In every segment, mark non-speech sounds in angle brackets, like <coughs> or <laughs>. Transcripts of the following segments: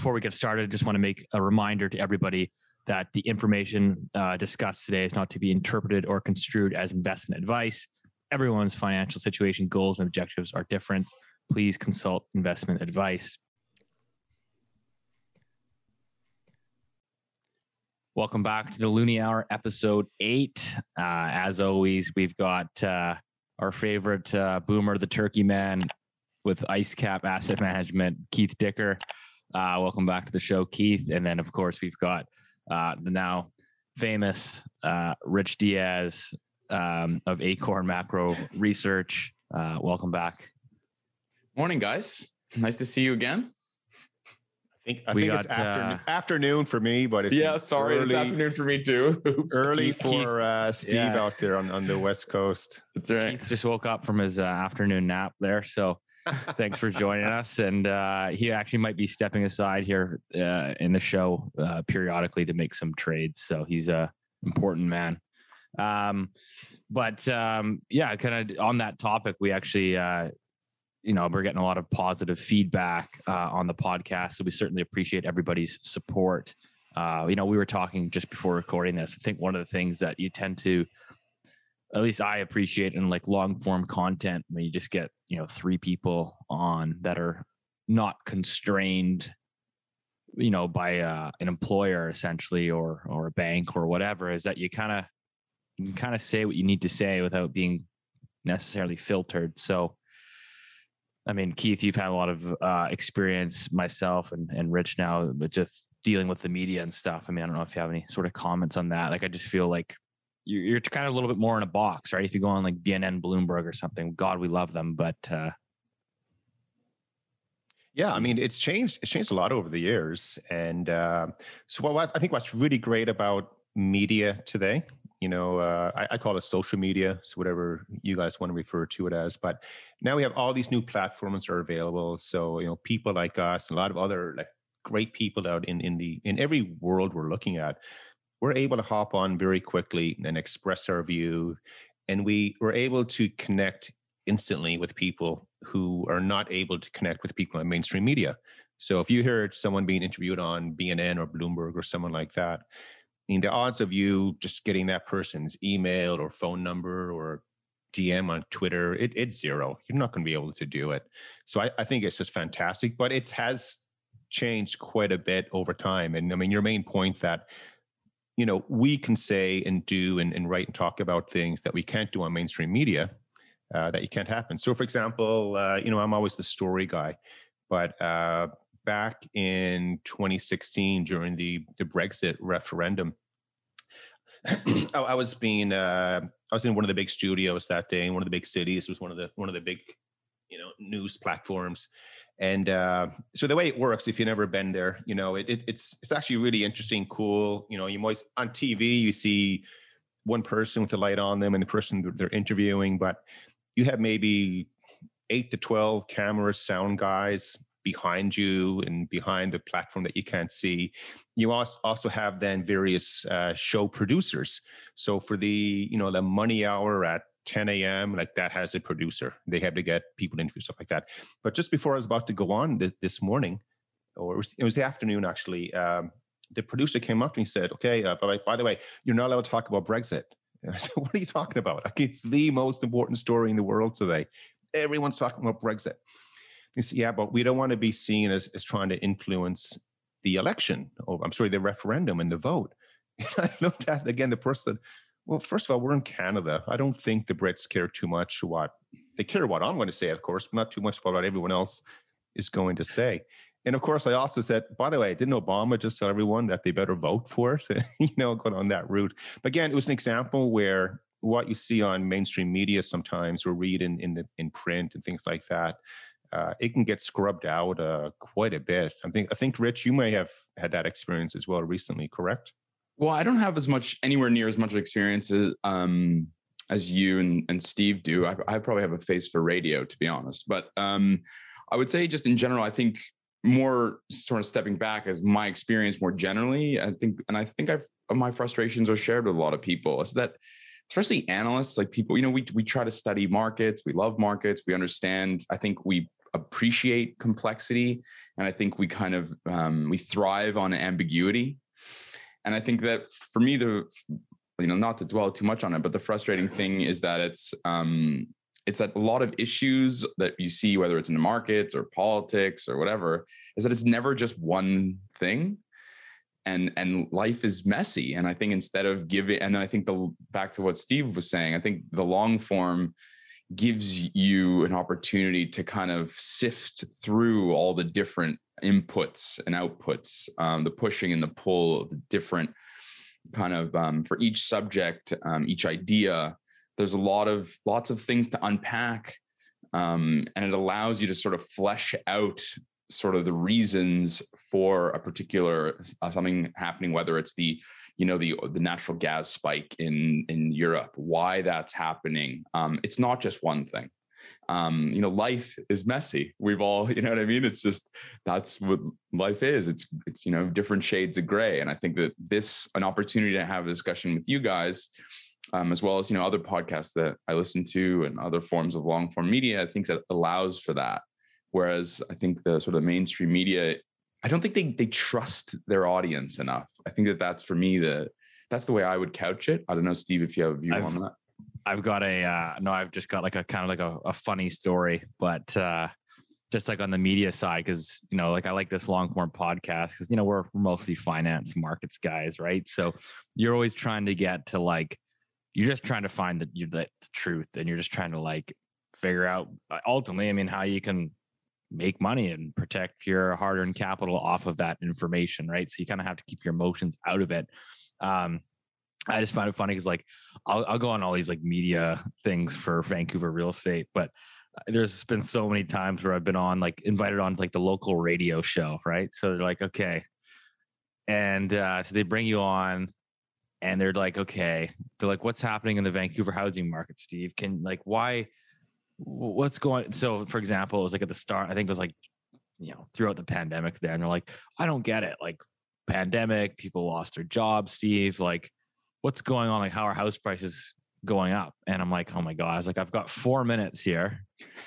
before we get started, I just want to make a reminder to everybody that the information uh, discussed today is not to be interpreted or construed as investment advice. Everyone's financial situation, goals, and objectives are different. Please consult investment advice. Welcome back to the Loonie Hour, episode eight. Uh, as always, we've got uh, our favorite uh, boomer, the turkey man with Ice Cap Asset Management, Keith Dicker. Uh, welcome back to the show, Keith. And then, of course, we've got uh, the now famous uh, Rich Diaz um, of Acorn Macro Research. welcome back. Morning, guys. Nice to see you again. I think, I think got, it's afternoon, uh, afternoon for me, but it's yeah. Sorry, early, it's afternoon for me too. <laughs> Oops. Early for uh, Steve yeah. out there on, on the west coast. That's right. Keith just woke up from his uh, afternoon nap there, so thanks for joining us. And uh, he actually might be stepping aside here uh, in the show uh, periodically to make some trades. So he's a important man. Um, but um, yeah, kind of on that topic, we actually you know we're getting a lot of positive feedback uh, on the podcast so we certainly appreciate everybody's support uh, you know we were talking just before recording this i think one of the things that you tend to at least i appreciate in like long form content when you just get you know three people on that are not constrained you know by uh, an employer essentially or or a bank or whatever is that you kind of you kind of say what you need to say without being necessarily filtered so I mean, Keith, you've had a lot of uh, experience myself and, and Rich now, but just dealing with the media and stuff. I mean, I don't know if you have any sort of comments on that. Like, I just feel like you're, kind of a little bit more in a box, right? If you go on like BNN, Bloomberg, or something, God, we love them, but uh, yeah, I mean, it's changed. It's changed a lot over the years, and uh, so what I think what's really great about media today you know uh, I, I, call it social media so whatever you guys want to refer to it as but now we have all these new platforms are available so you know people like us and a lot of other like great people out in in the in every world we're looking at we're able to hop on very quickly and express our view and we were able to connect instantly with people who are not able to connect with people on mainstream media so if you heard someone being interviewed on bnn or bloomberg or someone like that I mean, the odds of you just getting that person's email or phone number or DM on Twitter, it, it's zero. You're not going to be able to do it. So I, I think it's just fantastic, but it has changed quite a bit over time. And I mean, your main point that, you know, we can say and do and, and write and talk about things that we can't do on mainstream media, uh, that you can't happen. So, for example, uh, you know, I'm always the story guy, but uh, back in 2016 during the, the Brexit referendum, <clears throat> I, was being uh, I was in one of the big studios that day in one of the big cities. It was one of the one of the big you know news platforms. And uh, so the way it works, if you've never been there, you know, it, it, it's it's actually really interesting, cool. You know, you might on TV you see one person with the light on them and the person they're interviewing, but you have maybe eight to twelve cameras, sound guys, behind you and behind the platform that you can't see. You also have then various uh, show producers. So for the you know the money hour at 10 a.m. like that has a producer. They have to get people to interview stuff like that. But just before I was about to go on th- this morning, or it was, it was the afternoon actually, um, the producer came up to me and said, "Okay, uh, by, by the way, you're not allowed to talk about Brexit." <laughs> I said, "What are you talking about? Like, it's the most important story in the world today. Everyone's talking about Brexit." He said, yeah, but we don't want to be seen as, as trying to influence the election. Or, I'm sorry, the referendum and the vote. <laughs> And I looked at again the person. Well, first of all, we're in Canada. I don't think the Brits care too much what they care what I'm going to say, of course, but not too much about what everyone else is going to say. And of course, I also said, by the way, didn't Obama just tell everyone that they better vote for it? <laughs> you know, going on that route. But again, it was an example where what you see on mainstream media sometimes or read in in, the, in print and things like that uh, it can get scrubbed out uh, quite a bit. I think I think Rich, you may have had that experience as well recently, correct? Well, I don't have as much anywhere near as much experience as, um, as you and, and Steve do. I, I, probably have a face for radio, to be honest. But um, I would say, just in general, I think more sort of stepping back as my experience more generally. I think, and I think I've my frustrations are shared with a lot of people. Is that especially analysts, like people, you know, we we try to study markets, we love markets, we understand. I think we appreciate complexity, and I think we kind of um, we thrive on ambiguity. And I think that for me, the you know not to dwell too much on it, but the frustrating thing is that it's um, it's that a lot of issues that you see, whether it's in the markets or politics or whatever, is that it's never just one thing. And and life is messy. And i think instead of giving and then i think the back to what steve was saying i think the long form gives you an opportunity to kind of sift through all the different inputs and outputs um, the pushing and the pull of the different kind of um, for each subject um, each idea. There's a lot of lots of things to unpack um, and it allows you to sort of flesh out sort of the reasons for a particular uh, something happening whether it's the you know the the natural gas spike in in Europe why that's happening. Um, it's not just one thing. Um, you know life is messy. We've all <laughs> you know what i mean? It's just that's what life is. It's it's you know different shades of gray. And i think that this an opportunity to have a discussion with you guys um, as well as you know other podcasts that i listen to and other forms of long form media i think that allows for that. Whereas I think the sort of mainstream media, I don't think they they trust their audience enough. I think that that's for me the that's the way I would couch it. I don't know, Steve, if you have a view I've, on that. I've got a uh, no, I've just got like a kind of like a, a funny story, but uh, just like on the media side, because you know, like I like this long form podcast because you know we're, mostly finance markets guys, right? So you're always trying to get to like you're just trying to find the, the, the truth, and you're just trying to like figure out uh, ultimately, I mean, how you can make money and protect your hard-earned capital off of that information, right? So you kind of have to keep your emotions out of it. Um, I just find it funny because like I'll, I'll go on all these like media things for Vancouver real estate, but uh, there's been so many times where I've been on like invited on to like the local radio show, right? So they're like, okay, and uh, so they bring you on, and they're like, okay, they're like, what's happening in the Vancouver housing market, Steve? Can like why what's going so for example it was like at the start i think it was like you know throughout the pandemic there and they're like i don't get it like pandemic people lost their jobs steve like what's going on? Like how are house prices going up? And i'm like oh my god i was like i've got four minutes here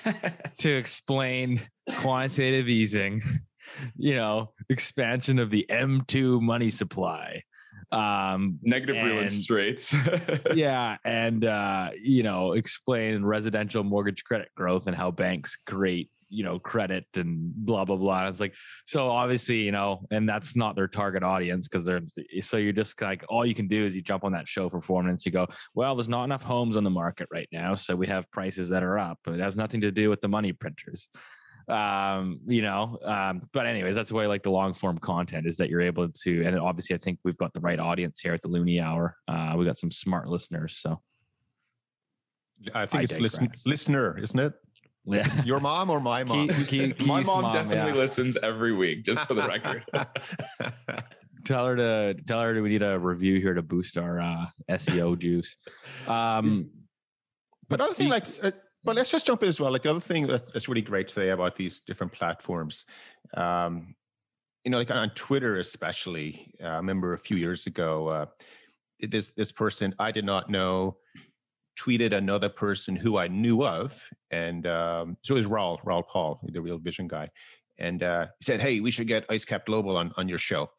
<laughs> to explain quantitative easing <laughs> you know expansion of the m2 money supply um negative and, real interest rates. <laughs> Yeah and uh you know explain residential mortgage credit growth and how banks create you know credit and blah blah blah. It's like so obviously you know and that's not their target audience because they're so you're just like all you can do is you jump on that show for four minutes you go well there's not enough homes on the market right now so we have prices that are up. It has nothing to do with the money printers um you know um but anyways that's why way like the long form content is that you're able to and obviously i think we've got the right audience here at the loonie hour uh we got some smart listeners so i think I it's listen, listener isn't it yeah. <laughs> Your mom or my mom? Key, key, my mom, mom definitely yeah. listens every week, just for the <laughs> record. <laughs> tell her to tell her do we need a review here to boost our uh, SEO juice. Um, but, but other thing like uh, but let's just jump in as well. Like the other thing that's really great today about these different platforms, um, you know, like on Twitter especially. Uh, I remember a few years ago, uh, this this person I did not know tweeted another person who I knew of, and um, so it was Raoul Raoul Pal, the Real Vision guy, and uh, he said, "Hey, we should get Ice Cap Global on on your show."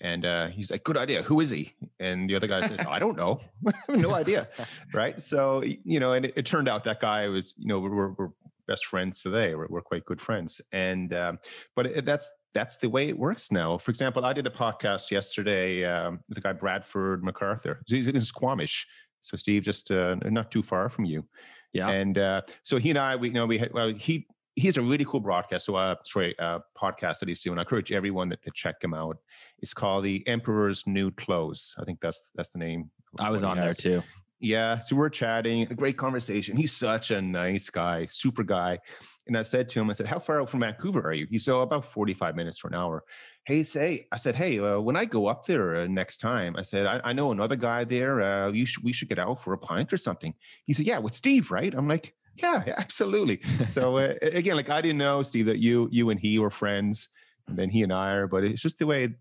And uh, he's like, "Good idea. Who is he?" And the other guy says, "I don't know, <laughs> no idea." <laughs> Right? So you know, and it, it, turned out that guy was, you know, we're, we're best friends today. We're, we're, quite good friends, and um, but it, that's that's the way it works now. For example, I did a podcast yesterday um, with the guy Bradford MacArthur. He's in Squamish, so Steve, just uh, not too far from you. Yeah. And uh, so he and I, we you know we had, well he he's a really cool broadcast. So, uh, sorry, uh, podcast that he's doing. I encourage everyone to, to, check him out. It's called The Emperor's New Clothes. I think that's that's the name. I was on there too. Yeah, so we're chatting, a great conversation. He's such a nice guy, super guy. And I said to him, I said, "How far out from Vancouver are you?" He said, oh, "About forty-five minutes to an hour." Hey, say, I said, "Hey, uh, when I go up there uh, next time, I said, I, I know another guy there. Uh, you should, we should get out for a pint or something." He said, "Yeah, with Steve, right?" I'm like, yeah, absolutely. so <laughs> uh, again, like I didn't know, Steve, that you you and he were friends, and then he and I are. But it's just the way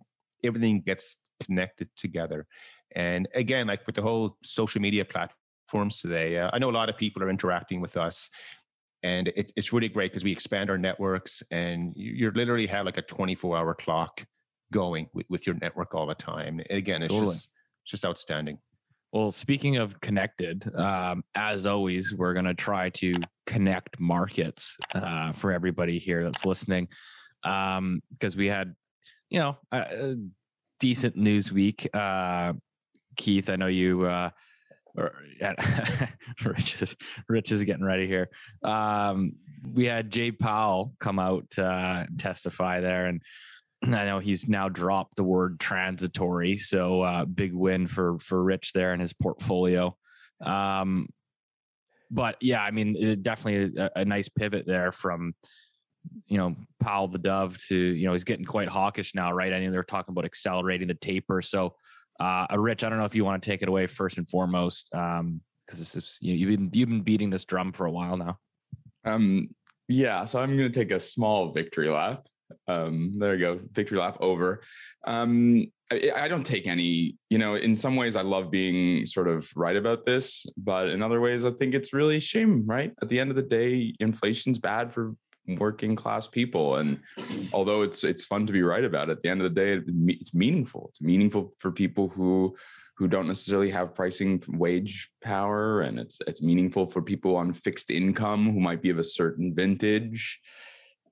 everything gets connected together. And again, like with the whole social media platforms today, uh, I know a lot of people are interacting with us, and it, it's really great because we expand our networks and you, you literally have like a 24 hour clock going with, with your network all the time and again it's totally. just it's just outstanding well speaking of connected um, as always we're going to try to connect markets uh, for everybody here that's listening because um, we had you know a, decent news week uh, keith i know you uh, <laughs> Rich is Rich is getting ready here. Um, we had Jay Powell come out uh, testify there, and <clears throat> I know he's now dropped the word transitory. So uh, big win for for Rich there in his portfolio. Um, but yeah, I mean, it definitely a, a nice pivot there from you know Powell the Dove to you know he's getting quite hawkish now, right? I mean, they're talking about accelerating the taper, so uh, Rich, I don't know if you want to take it away first and foremost, because um, this is you, have been you've been beating this drum for a while now. Um, yeah, so I'm going to take a small victory lap. Um, there you go, victory lap over. Um, I, I don't take any. You know, in some ways, I love being sort of right about this, but in other ways, I think it's really shame. Right at the end of the day, inflation's bad for working class people and although it's it's fun to be right about it, at the end of the day it's meaningful it's meaningful for people who who don't necessarily have pricing wage power and it's it's meaningful for people on fixed income who might be of a certain vintage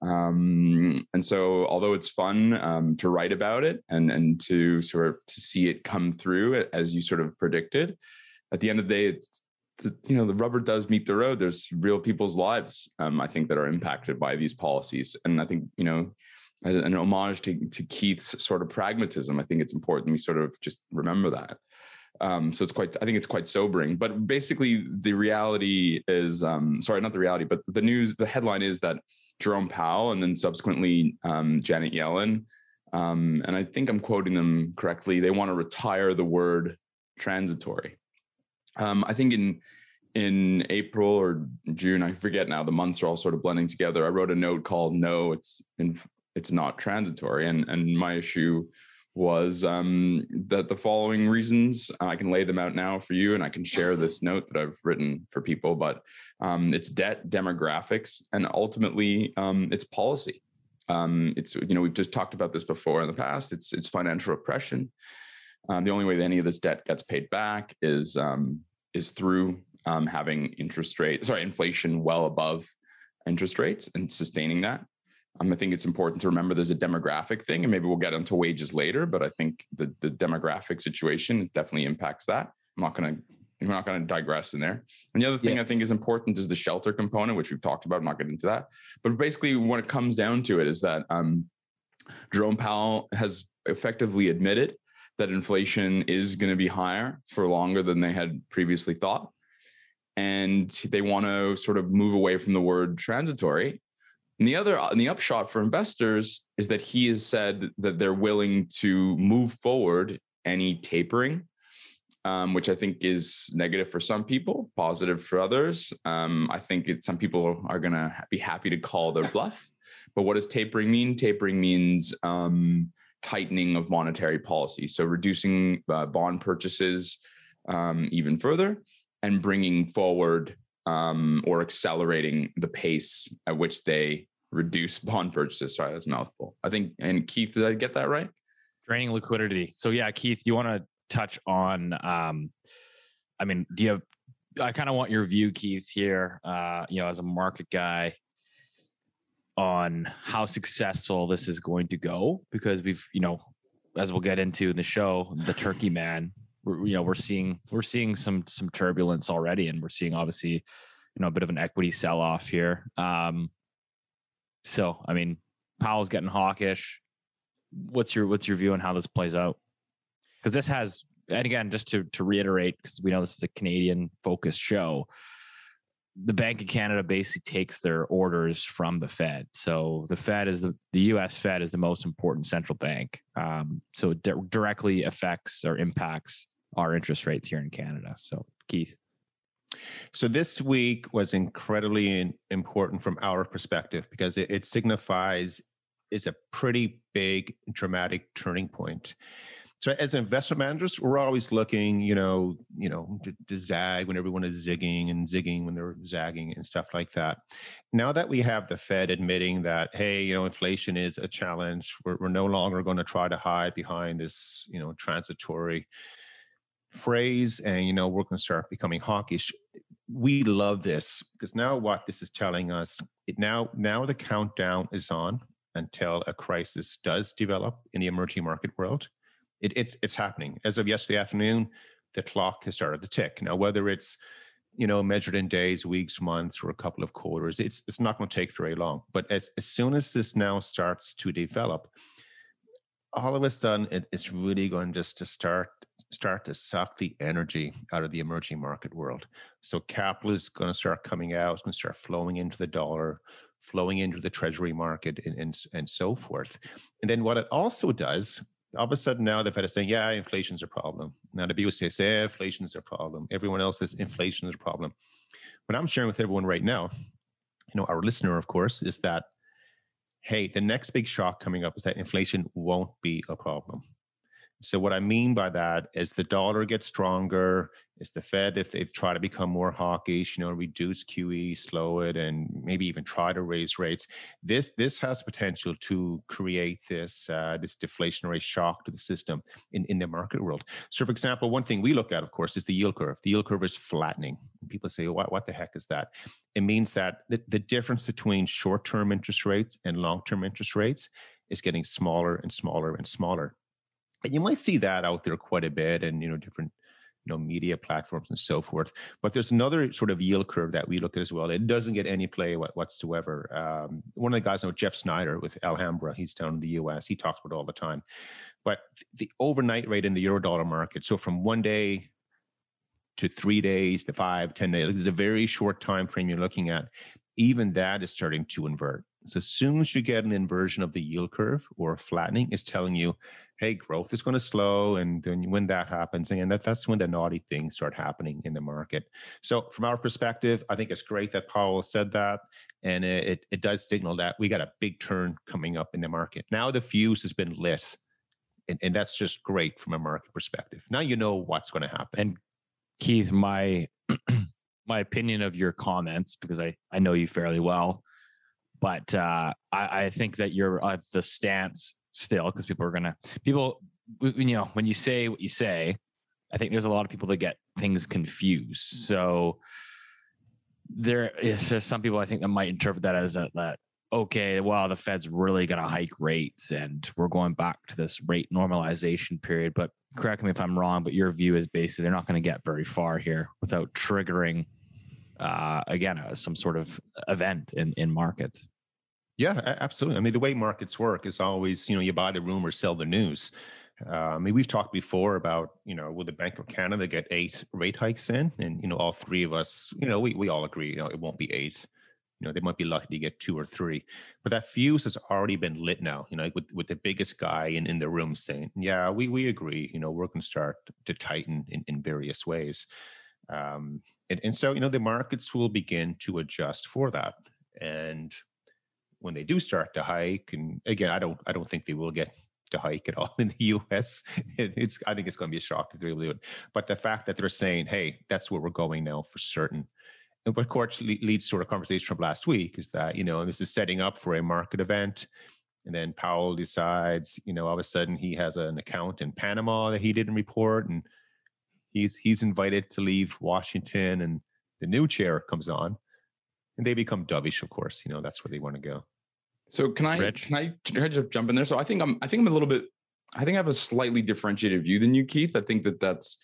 um, and so although it's fun um, to write about it and and to sort of to see it come through as you sort of predicted at the end of the day it's the, you know the rubber does meet the road. There's real people's lives um, i think that are impacted by these policies. And i think you know an homage to, to keith's sort of pragmatism i think it's important we sort of just remember that. Um, so it's quite i think it's quite sobering. But basically the reality is um, sorry not the reality but the news the headline is that jerome powell and then subsequently um, janet yellen um, and i think i'm quoting them correctly they want to retire the word transitory um, I think in in April or June, I forget now. The months are all sort of blending together. I wrote a note called "No, it's in, it's not transitory," and and my issue was um, that the following reasons I can lay them out now for you, and I can share this note that I've written for people. But um, it's debt, demographics, and ultimately um, it's policy. Um, it's you know we've just talked about this before in the past. It's it's financial oppression. Um, the only way that any of this debt gets paid back is um, is through having interest rate, sorry, inflation well above interest rates and sustaining that. Um, I think it's important to remember there's a demographic thing, and maybe we'll get into wages later. But I think the the demographic situation definitely impacts that. I'm not going to we're not going to digress in there. And the other thing yeah. I think is important is the shelter component, which we've talked about. I'm not getting into that, but basically, when it comes down to it, is that um, Jerome Powell has effectively admitted that inflation is going to be higher for longer than they had previously thought. And they want to sort of move away from the word transitory. And the other, and the upshot for investors is that he has said that they're willing to move forward any tapering, um, which I think is negative for some people, positive for others. Um, I think it, some people are going to be happy to call their bluff. But what does tapering mean? Tapering means um, tightening of monetary policy. So reducing uh, bond purchases um, even further and bringing forward um, or accelerating the pace at which they reduce <laughs> bond purchases. Sorry, that's a mouthful. I think, and Keith, did I get that right? Draining liquidity. So yeah, Keith, do you want to touch on, um, I mean, do you have, I kind of want your view, Keith, here, uh, you know, as a market guy, on how successful this is going to go because we've you know as we'll get into in the show the turkey man we're, you know we're seeing we're seeing some some turbulence already and we're seeing obviously you know a bit of an equity sell off here um so i mean powell's getting hawkish what's your what's your view on how this plays out because this has and again just to to reiterate because we know this is a canadian focused show the Bank of Canada basically takes their orders from the Fed. So the Fed is the the U.S. Fed is the most important central bank. Um, so it di- directly affects or impacts our interest rates here in Canada. So Keith. So this week was incredibly important from our perspective because it, it signifies is a pretty big dramatic turning point. So as investment managers, we're always looking, you know, you know, to, to, zag when everyone is zigging and zigging when they're zagging and stuff like that. Now that we have the Fed admitting that, hey, you know, inflation is a challenge, we're, we're no longer going to try to hide behind this, you know, transitory phrase, and you know, we're going to start becoming hawkish. We love this because now what this is telling us, it now now the countdown is on until a crisis does develop in the emerging market world it, it's it's happening. As of yesterday afternoon, the clock has started to tick. Now, whether it's you know measured in days, weeks, months, or a couple of quarters, it's it's not going to take very long. But as as soon as this now starts to develop, all of a sudden it, it's really going just to start start to suck the energy out of the emerging market world. So capital is going to start coming out, it's going to start flowing into the dollar, flowing into the treasury market, and, and, and so forth. And then what it also does all of a sudden now the Fed is saying, yeah, inflation's a problem. Now the BOC say, yeah, inflation's a problem. Everyone else says inflation is a problem. What I'm sharing with everyone right now, you know, our listener, of course, is that, hey, the next big shock coming up is that inflation won't be a problem. So what I mean by that is the dollar gets stronger, is the Fed if they try to become more hawkish, you know, reduce QE, slow it, and maybe even try to raise rates. This this has potential to create this uh, this deflationary shock to the system in, in the market world. So, for example, one thing we look at, of course, is the yield curve. The yield curve is flattening. People say, "What what the heck is that?" It means that the, the difference between short term interest rates and long term interest rates is getting smaller and smaller and smaller and you might see that out there quite a bit and you know different you know media platforms and so forth. But there's another sort of yield curve that we look at as well. It doesn't get any play whatsoever. Um, one of the guys know jeff snider with alhambra he's down in the us he talks about it all the time. But the overnight rate in the eurodollar market so from one day to three days to five ten days is a very short time frame you're looking at. Even that is starting to invert. So as soon as you get an inversion of the yield curve or flattening, is telling you, hey, growth is going to slow. And then when that happens, and that, that's when the naughty things start happening in the market. So from our perspective, I think it's great that Powell said that. And it, it does signal that we got a big turn coming up in the market. Now the fuse has been lit. And, and that's just great from a market perspective. Now you know what's going to happen. And Keith, my <clears throat> my opinion of your comments, because I, I know you fairly well, but uh, I, I, think that you're uh, the stance still because people are gonna people you know when you say what you say i think there's a lot of people that get things confused. So there is there's some people i think that might interpret that as a, that okay well the fed's really going to hike rates and we're going back to this rate normalization period but correct me if i'm wrong but your view is basically they're not going to get very far here without triggering uh, again uh, some sort of event in in markets yeah, absolutely. I mean, the way markets work is always, you know, you buy the rumor, sell the news. Uh, I mean, we've talked before about, you know, will the Bank of Canada get eight rate hikes in? And, you know, all three of us, you know, we, we all agree, you know, it won't be eight. You know, they might be lucky to get two or three. But that fuse has already been lit now, you know, with, with the biggest guy in, in the room saying, yeah, we, we agree, you know, we're going to start to tighten in, in various ways. Um, and, and so, you know, the markets will begin to adjust for that. And when they do start to hike, and again, I don't, I don't think they will get to hike at all <laughs> in the U.S. It's, I think it's going to be a shock if they do it. But the fact that they're saying, "Hey, that's where we're going now for certain," and what course leads to a conversation from last week is that you know this is setting up for a market event, and then Powell decides, you know, all of a sudden he has an account in Panama that he didn't report, and he's he's invited to leave Washington, and the new chair comes on, and they become dovish. Of course, you know that's where they want to go. So can I Rich? can I, can I just jump in there? So I think I'm I think I'm a little bit I think I have a slightly differentiated view than you, Keith. I think that that's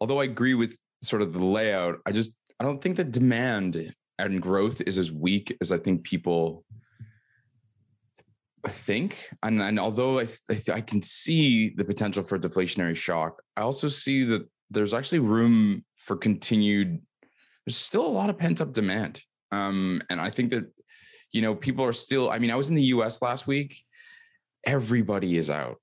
although I agree with sort of the layout, I just I don't think that demand and growth is as weak as I think people think. And, and although I, I, I can see the potential for a deflationary shock, I also see that there's actually room for continued. There's still a lot of pent up demand, um, and I think that you know, people are still, I mean, I was in the US last week. Everybody is out.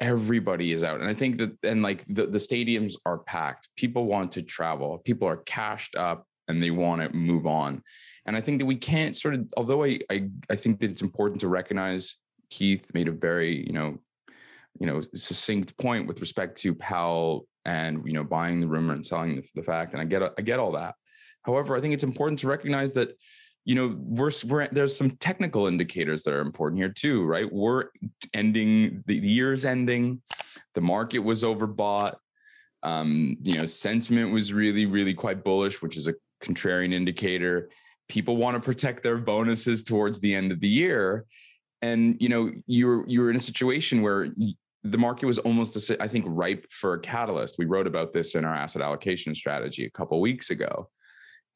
Everybody is out. And I think that, and like the, the stadiums are packed. People want to travel. People are cashed up and they want to move on. And I think that we can't sort of, although I, I, I think that it's important to recognize Keith made a very, you know, you know succinct point with respect to Powell and you know buying the rumor and selling the, the fact, and I get I get all that. However, I think it's important to recognize that you know we're, we're, there's some technical indicators that are important here too right? We're ending the, year's ending the market was overbought um, you know sentiment was really really quite bullish which is a contrarian indicator. People want to protect their bonuses towards the end of the year. And you know you're you're in a situation where the market was almost i think ripe for a catalyst. We wrote about this in our asset allocation strategy a couple weeks ago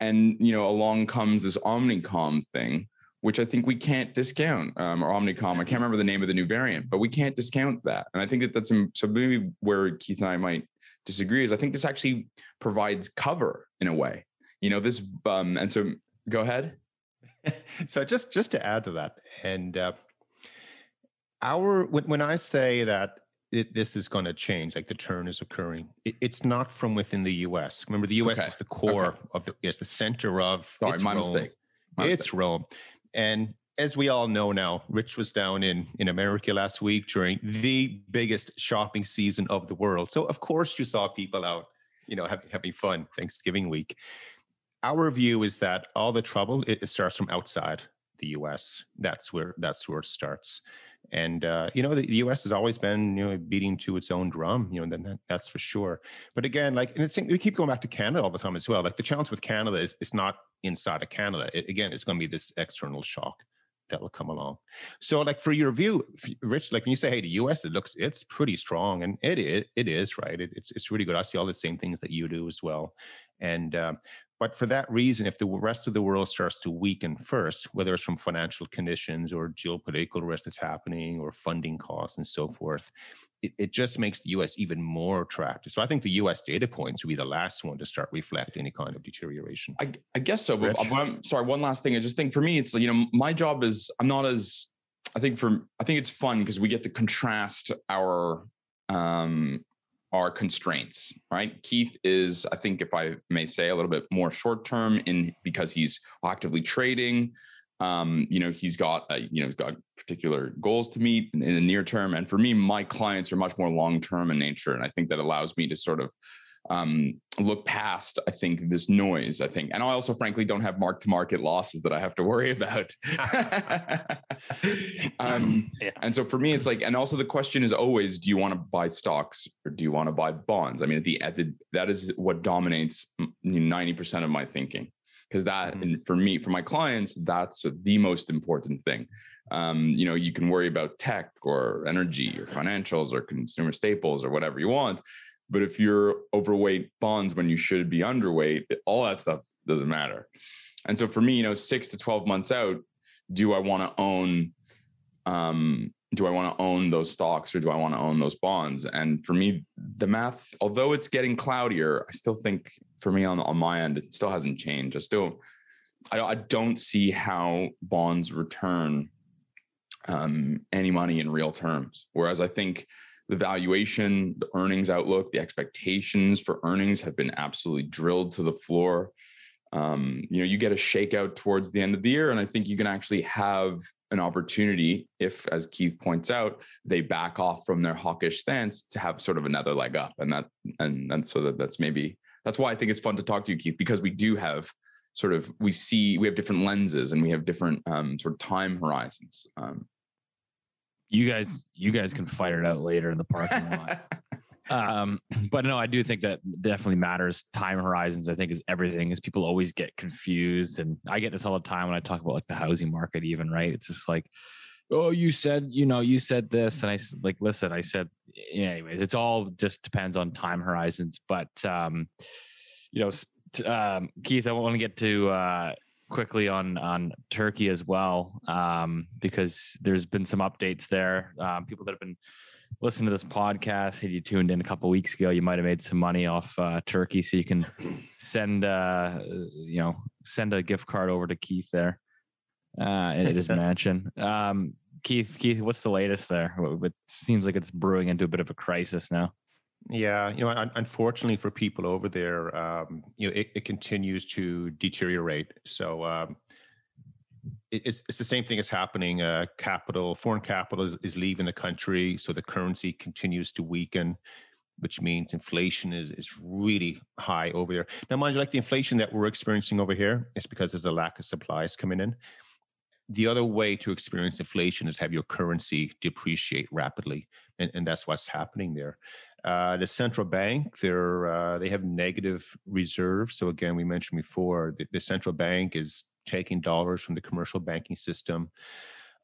and you know along comes this omnicom thing which i think we can't discount um, or omnicom. I can't remember the name of the new variant but we can't discount that. And i think that that's so maybe where keith and i might disagree is i think this actually provides cover in a way. You know this um, and so go ahead. <laughs> So just just to add to that and uh, our when, when i say that it, this is going to change, like the turn is occurring. It, it's not from within the U.S. Remember, the U.S. Okay. is the core okay. of the, yes, the center of. Sorry, my Rome. mistake. My it's mistake. Rome, and as we all know now, Rich was down in in America last week during the biggest shopping season of the world. So of course you saw people out, you know, having, having fun Thanksgiving week. Our view is that all the trouble it, it starts from outside the U.S. That's where that's where it starts. And uh, you know, the, the, U.S. has always been you know beating to its own drum. You know, then that, that's for sure. But again, like, and it's we keep going back to Canada all the time as well. Like the challenge with Canada is it's not inside of Canada. It, again, it's going to be this external shock that will come along. So, like for your view, Rich, like when you say, "Hey, the U.S. it looks it's pretty strong," and it is, it is right. It, it's it's really good. I see all the same things that you do as well. And um, but for that reason, if the rest of the world starts to weaken first, whether it's from financial conditions or geopolitical risk that's happening or funding costs and so forth, it, it just makes the US even more attractive. So I think the US data points will be the last one to start reflecting any kind of deterioration. I, I guess so. But I'm, sorry, one last thing. I just think for me, it's, you know, my job is, I'm not as, I think for, I think it's fun because we get to contrast our um, are constraints, right? Keith is, I think, if I may say, a little bit more short term in because he's actively trading. Um, you know, he's got, a, you know, he's got particular goals to meet in, in the near term. And for me, my clients are much more long term in nature, and I think that allows me to sort of um, look past, I think, this noise. I think, and I also, frankly, don't have mark to market losses that I have to worry <laughs> about. <laughs> um, yeah. And so for me, it's like, and also the question is always, do you want to buy stocks or do you want to buy bonds? I mean, at the at the that is what dominates ninety percent of my thinking, because that, mm-hmm. and for me, for my clients, that's the most important thing. Um, you know, you can worry about tech or energy or financials or consumer staples or whatever you want but if you're overweight bonds when you should be underweight, all that stuff doesn't matter. And so for me, you know, six to 12 months out, do I want to own, um, do I want to own those stocks or do I want to own those bonds? And for me, the math, although it's getting cloudier, I still think for me on, on my end, it still hasn't changed. I still, I, I don't see how bonds return um, any money in real terms. Whereas I think the valuation, the earnings outlook, the expectations for earnings have been absolutely drilled to the floor. Um, you know, you get a shakeout towards the end of the year, and I think you can actually have an opportunity if, as Keith points out, they back off from their hawkish stance to have sort of another leg up, and that and and so that that's maybe that's why I think it's fun to talk to you, Keith, because we do have sort of we see we have different lenses and we have different um, sort of time horizons. Um, you guys you guys can fight it out later in the parking lot. <laughs> um, but no, I do think that definitely matters. Time horizons, I think, is everything. Is people always get confused, and I get this all the time when I talk about like the housing market. Even right, it's just like, oh, you said, you know, you said this, and I like, listen, I said, anyways, it's all just depends on time horizons. But um, you know, um, Keith, I want to get to uh, quickly on on Turkey as well, um, because there's been some updates there. Um, people that have been listening to this podcast, if you tuned in a couple weeks ago, you might have made some money off uh, Turkey, so you can send uh, you know send a gift card over to Keith there uh, at his <laughs> mansion. Um, Keith, Keith, what's the latest there? It seems like it's brewing into a bit of a crisis now. Yeah, you know, unfortunately for people over there, um, you know, it, it, continues to deteriorate. So, um, it's it's the same thing as happening. Uh, capital, foreign capital is, is leaving the country, so the currency continues to weaken, which means inflation is is really high over there. Now, mind you, like the inflation that we're experiencing over here is because there's a lack of supplies coming in. The other way to experience inflation is have your currency depreciate rapidly, and, and that's what's happening there. Uh, the central bank, they're uh, they have negative reserves. So again, we mentioned before, the, the central bank is taking dollars from the commercial banking system.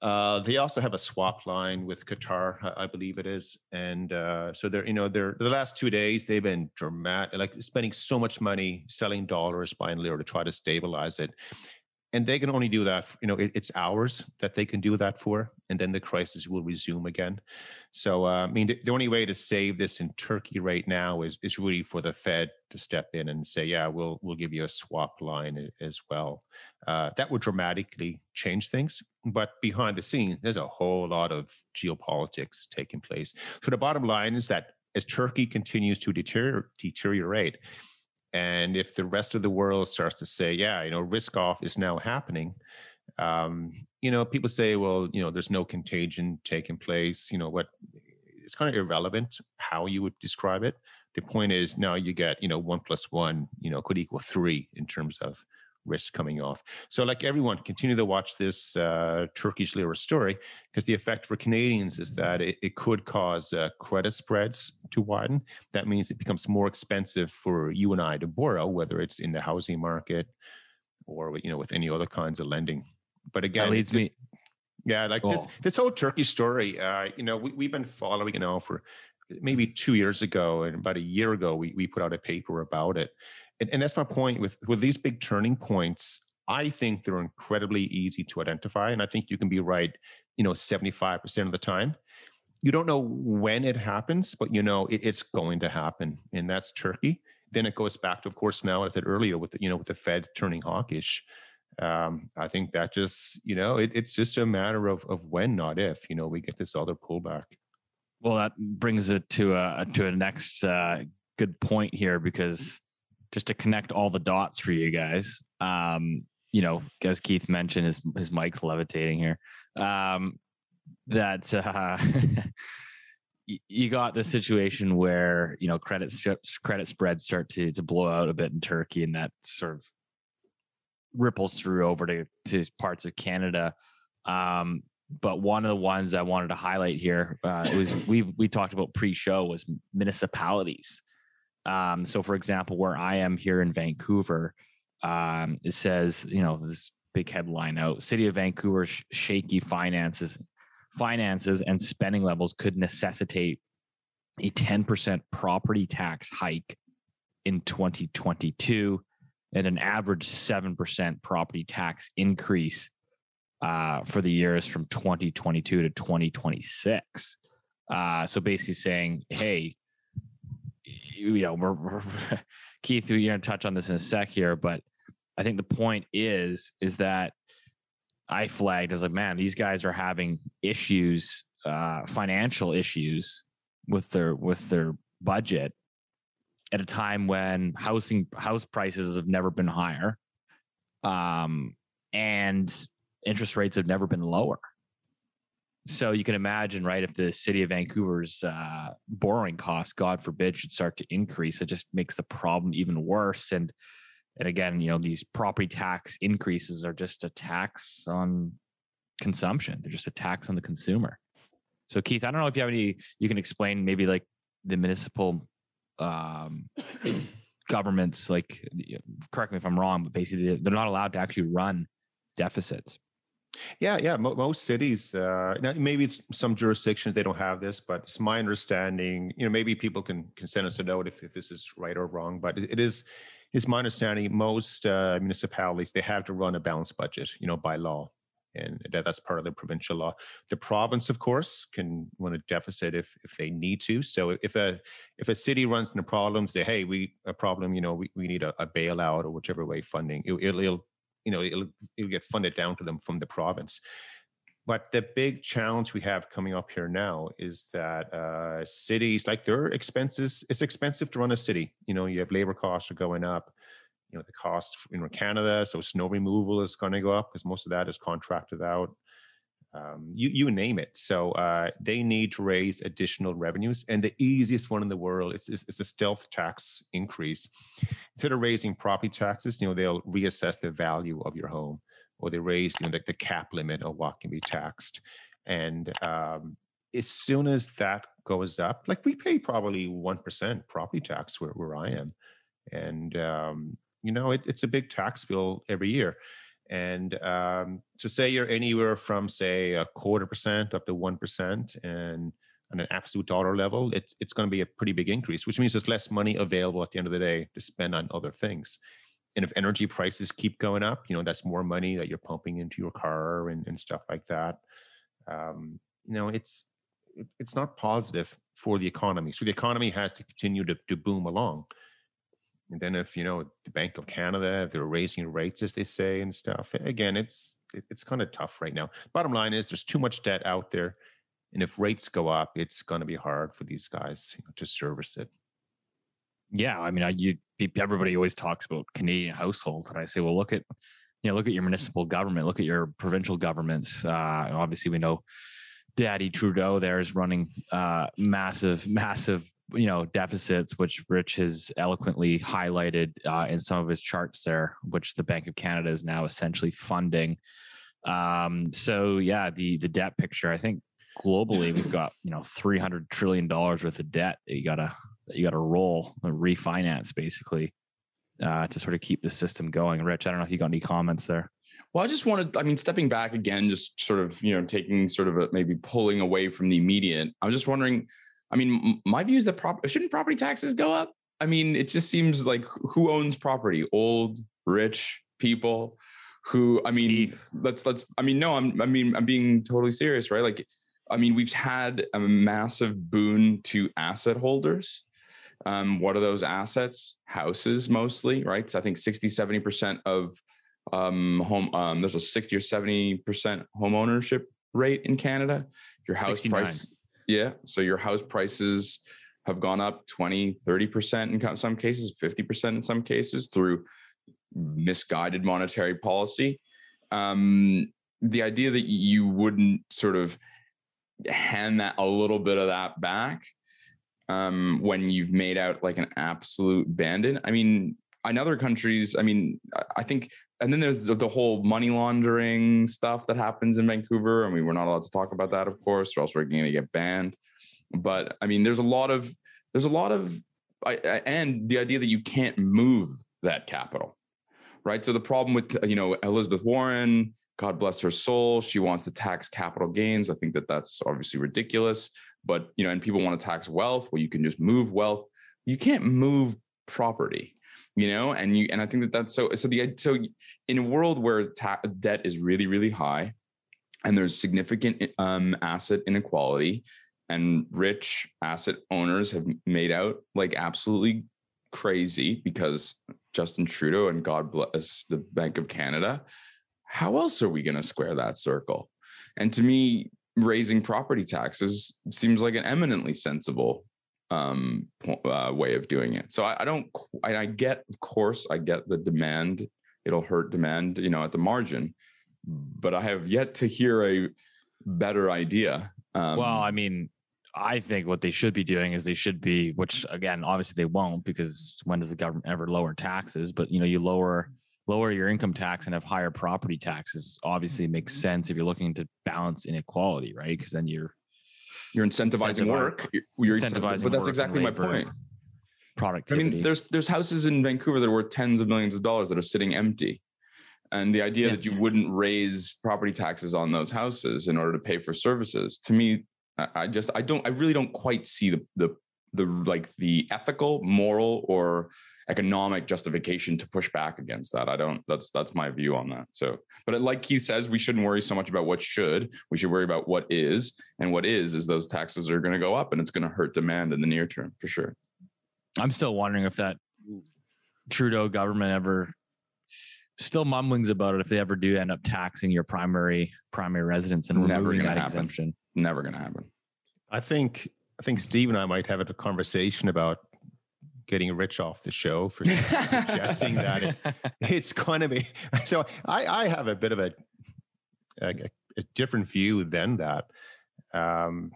Uh, they also have a swap line with Qatar, I believe it is, and uh, so they're you know they're the last two days they've been dramatic, like spending so much money selling dollars, buying lira to try to stabilize it, and they can only do that you know it, it's hours that they can do that for and then the crisis will resume again. So uh, i mean the, the, only way to save this in turkey right now is is really for the fed to step in and say yeah we'll we'll give you a swap line as well. Uh, that would dramatically change things but behind the scenes there's a whole lot of geopolitics taking place. So the bottom line is that as turkey continues to deterior- deteriorate and if the rest of the world starts to say, yeah, you know, risk off is now happening, um, you know, people say, well, you know, there's no contagion taking place. You know, what it's kind of irrelevant how you would describe it. The point is now you get, you know, one plus one, you know, could equal three in terms of risk coming off. So, like everyone, continue to watch this uh, Turkish lira story because the effect for Canadians is that it, it could cause uh, credit spreads to widen. That means it becomes more expensive for you and I to borrow, whether it's in the housing market or you know with any other kinds of lending. But again, that leads me. Yeah, like cool. this this whole Turkey story. Uh, you know, we, we've been following it now for maybe two years ago and about a year ago we, we put out a paper about it and, and that's my point with with these big turning points i think they're incredibly easy to identify and i think you can be right you know 75% of the time you don't know when it happens but you know it, it's going to happen and that's turkey then it goes back to of course now as i said earlier with the, you know with the fed turning hawkish um, I think that just, you know, it, it's just a matter of of when, not if, you know, we get this other pullback. Well, that brings it to a to a next uh, good point here because just to connect all the dots for you guys. Um, you know, as Keith mentioned, his his mic's levitating here. Um, that uh, <laughs> you got the situation where you know credit credit spreads start to to blow out a bit in Turkey, and that sort of ripples through over to to parts of Canada. Um, but one of the ones I wanted to highlight here uh, was we we talked about pre-show was municipalities um, so, for example, where I am here in Vancouver, um, it says, you know, this big headline out: City of Vancouver's shaky finances, finances and spending levels could necessitate a 10% property tax hike in 2022 and an average 7% property tax increase uh, for the years from 2022 to 2026. Uh, so basically saying, hey, you know, we're, we're <laughs> Keith, you're going to touch on this in a sec here, but I think the point is, is that I flagged as like, man, these guys are having issues, uh, financial issues with their with their budget at a time when housing house prices have never been higher, um, and interest rates have never been lower. So you can imagine, right, if the city of Vancouver's uh, borrowing costs, God forbid, should start to increase, it just makes the problem even worse. And and again, you know, these property tax increases are just a tax on consumption. They're just a tax on the consumer. So Keith, I don't know if you have any you can explain maybe like the municipal um, governments, like correct me if I'm wrong, but basically they're not allowed to actually run deficits. Yeah, yeah. most cities, uh, maybe it's some jurisdictions they don't have this, but it's my understanding. You know, maybe people can can send us a note if, if this is right or wrong. But it, is it's my understanding most uh, municipalities they have to run a balanced budget. You know, by law, and that, that's part of the provincial law. The province, of course, can run a deficit if if they need to. So if a if a city runs into problems, say, hey, we a problem, you know, we, we need a, a bailout or whichever way funding, it, it'll, it'll you know it'll, it'll get funded down to them from the province but the big challenge we have coming up here now is that uh, cities like their expenses it's expensive to run a city you know you have labor costs are going up you know the cost in Canada. So snow removal is going to go up because most of that is contracted out. Um, you you name it. So uh, they need to raise additional revenues, and the easiest one in the world is is, is a stealth tax increase. Instead of raising property taxes, you know they'll reassess the value of your home, or they raise you know the, the cap limit of what can be taxed. And um, as soon as that goes up, like we pay probably one percent property tax where where I am, and um, you know it, it's a big tax bill every year and um, so say you're anywhere from say a quarter percent up to one percent and on an absolute dollar level, it's it's going to be a pretty big increase, which means there's less money available at the end of the day to spend on other things. And if energy prices keep going up, you know that's more money that you're pumping into your car and, and stuff like that. Um, you know, it's it, it's not positive for the economy. So the economy has to continue to, to boom along. And then if you know the Bank of Canada, if they're raising rates as they say and stuff, again, it's it, it's kind of tough right now. Bottom line is there's too much debt out there, and if rates go up, it's going to be hard for these guys you know, to service it. Yeah, I mean, I, you everybody always talks about Canadian households, and I say, well, look at you know, look at your municipal government, look at your provincial governments. Uh, obviously, we know Daddy Trudeau there is running uh, massive, <laughs> massive you know deficits which rich has eloquently highlighted uh, in some of his charts there which the bank of canada is now essentially funding um, so yeah the the debt picture i think globally we've got you know 300 trillion dollars worth of debt that you gotta you gotta roll and refinance basically uh, to sort of keep the system going rich i don't know if you got any comments there well, I just wanted, I mean, stepping back again, just sort of, you know, taking sort of a, maybe pulling away from the immediate. I'm just wondering, I mean, my view is that prop shouldn't property taxes go up? I mean, it just seems like who owns property? Old, rich people who, I mean, let's, let's, I mean, no, I'm, I mean, I'm being totally serious, right? Like, I mean, we've had a massive boon to asset holders. Um, what are those assets? Houses mostly, right? So I think 60, 70% of um, home, um, there's a 60 or 70% home ownership rate in Canada. Your house 69. price yeah. So your house prices have gone up 20, 30% in some cases, 50% in some cases through misguided monetary policy. Um, the idea that you wouldn't sort of hand that a little bit of that back um, when you've made out like an absolute bandit. I mean, in other countries, I mean, I think, and then there's the whole money laundering stuff that happens in Vancouver. I mean, we're not allowed to talk about that, of course, or else we're going to get banned. But I mean, there's a lot of, there's a lot of, and the idea that you can't move that capital, right? So the problem with, you know, Elizabeth Warren, God bless her soul, she wants to tax capital gains. I think that that's obviously ridiculous. But, you know, and people want to tax wealth. Well, you can just move wealth. You can't move property you know and you and i think that that's so so the so in a world where ta- debt is really really high and there's significant um, asset inequality and rich asset owners have made out like absolutely crazy because justin trudeau and god bless the bank of canada how else are we going to square that circle? And to me raising property taxes seems like an eminently sensible um, uh, way of doing it. So I, I don't, I, I, get, of course, I get the demand. It'll hurt demand, you know, at the margin, but I have yet to hear a better idea. Um, well, I mean, I think what they should be doing is they should be, which again, obviously they won't because when does the government ever lower taxes? But you know, you lower lower your income tax and have higher property taxes. Obviously, makes mm-hmm. sense if you're looking to balance inequality, right? Because then you're you're incentivizing work. You're incentivizing, but that's exactly my point. Productivity. I mean, there's there's houses in Vancouver that are worth tens of millions of dollars that are sitting empty, and the idea yeah. that you wouldn't raise property taxes on those houses in order to pay for services, to me, I just I don't I really don't quite see the the the like the ethical, moral, or economic justification to push back against that. I don't. That's that's my view on that. So, but like Keith says, we shouldn't worry so much about what should. We should worry about what is, and what is is those taxes are going to go up, and it's going to hurt demand in the near term for sure. I'm still wondering if that Trudeau government ever still mumblings about it if they ever do end up taxing your primary primary residence and Never removing that happen. exemption. Never going to happen. I think I think Steve and I might have a conversation about getting rich off the show for <laughs> suggesting that it's <laughs> it's going to be. <laughs> So I, I have a bit of a, a, a different view than that. Um,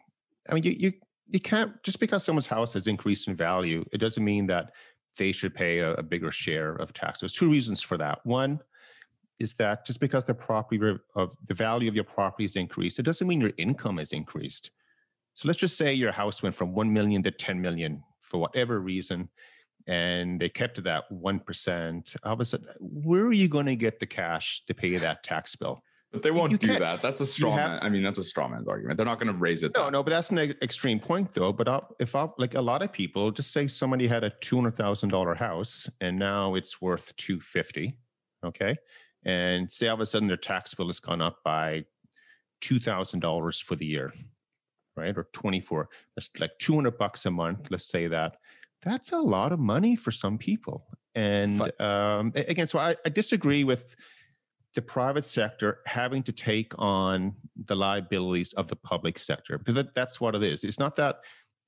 I mean, you you you can't just because someone's house has increased in value, it doesn't mean that they should pay a, a bigger share of tax. There's two reasons for that. One is that just because the property of the value of your property is increased, it doesn't mean your income has increased. So let's just say your house went from 1 million to 10 million for whatever reason, and they kept that 1%. All of a sudden, where are you going to get the cash to pay that tax bill? But they won't you do that. That's a straw have, man. I mean, that's a straw man's argument. They're not going to raise it. No, no, but that's an extreme point, though. But I'll, if I like a lot of people, just say somebody had a two hundred thousand dollar house and now it's worth two fifty, okay, and say all of a sudden their tax bill has gone up by two thousand dollars for the year, right, or twenty four. That's like two hundred bucks a month. Let's say that. That's a lot of money for some people. And um, again, so I, I disagree with the private sector having to take on the liabilities of the public sector because that, that's what it is. It's not that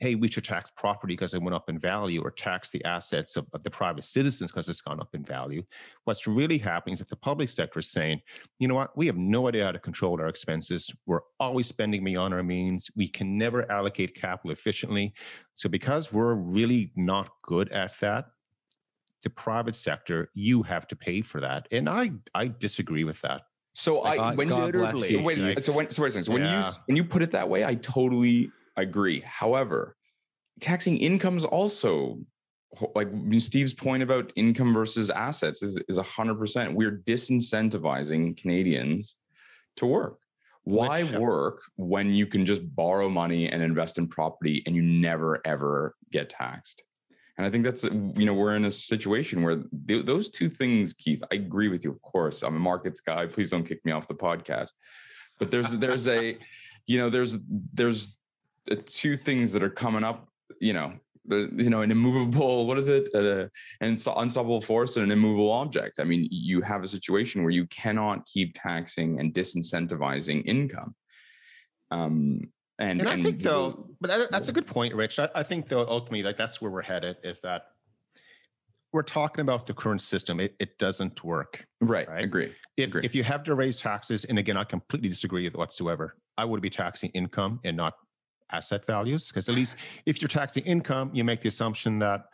hey, we should tax property because it went up in value or tax the assets of, of, the private citizens because it's gone up in value. What's really happening is that the public sector is saying, you know what, we have no idea how to control our expenses. We're always spending beyond our means. We can never allocate capital efficiently. So because we're really not good at that, the private sector, you have to pay for that. And I I disagree with that. So I when literally wait so when so, wait so when yeah. you when you put it that way, I totally agree. However, taxing incomes also like Steve's point about income versus assets is is hundred percent. We're disincentivizing Canadians to work. Why Which, uh work when you can just borrow money and invest in property and you never ever get taxed? And I think that's, you know, we're in a situation where th- those two things, Keith, I agree with you, of course. I'm a markets guy. Please don't kick me off the podcast. But there's, there's a, <laughs> you know, there's, there's two things that are coming up, you know, there's, you know, an immovable, what is it? Uh, an unstoppable force and an immovable object. I mean, you have a situation where you cannot keep taxing and disincentivizing income. Um, and, and I and think though, but that's a good point, Rich. I, I, think though, ultimately, like that's where we're headed is that we're talking about the current system. It, it doesn't work. Right. right? Agree. If Agree. if you have to raise taxes, and again, I completely disagree with whatsoever. I would be taxing income and not asset values because at least if you're taxing income, you make the assumption that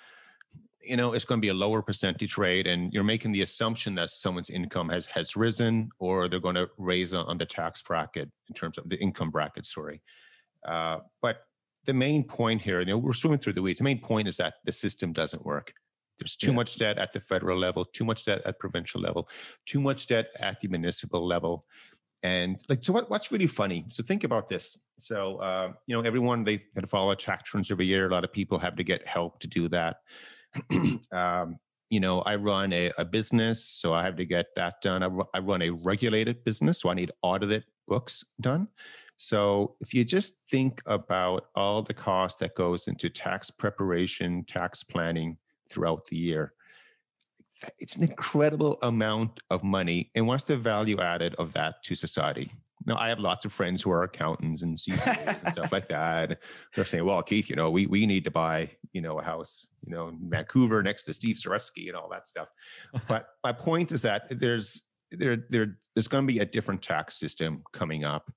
you know it's going to be a lower percentage rate and you're making the assumption that someone's income has has risen or they're going to raise on, on the tax bracket in terms of the income bracket sorry uh, but the main point here, you know, we're swimming through the weeds. The main point is that the system doesn't work. There's too yeah. much debt at the federal level, too much debt at provincial level, too much debt at the municipal level. And like, so what, what's really funny? So think about this. So, uh, you know, everyone, they had to follow tax returns every year. A lot of people have to get help to do that. <clears throat> um, you know, I run a, a, business, so I have to get that done. I, I run a regulated business, so I need audited books done. So if you just think about all the cost that goes into tax preparation, tax planning throughout the year, it's an incredible amount of money. And what's the value added of that to society? Now, I have lots of friends who are accountants and <laughs> CPAs and stuff like that. They're saying, "Well, Keith, you know, we we need to buy, you know, a house, you know, in Vancouver next to Steve Saretsky and all that stuff." <laughs> but my point is that there's there there there's going to be a different tax system coming up,